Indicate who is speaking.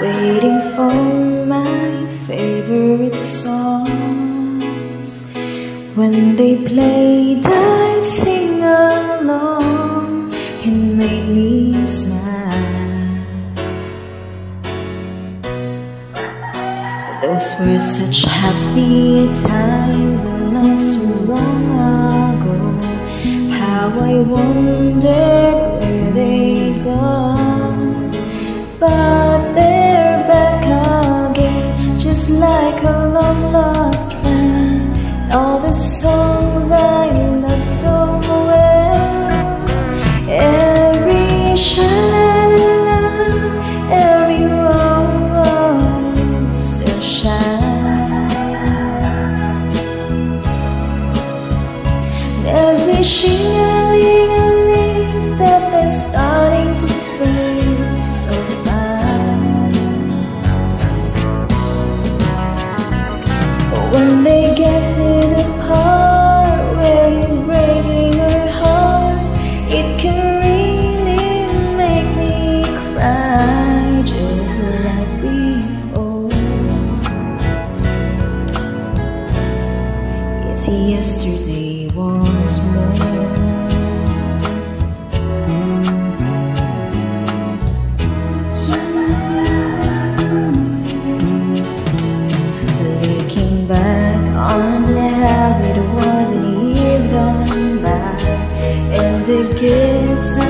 Speaker 1: waiting for my favorite songs. When they played, I'd sing along. It made me smile. Those were such happy times, oh, not so long ago. How I wondered where they'd gone. But they're back again, just like a long lost friend. All the songs I love so well. Every sha-la-la-la, every rose still shines. Every shing-a-ling-a-ling When they get to the part where he's breaking her heart, it can really make me cry just like before. It's yesterday once more. And the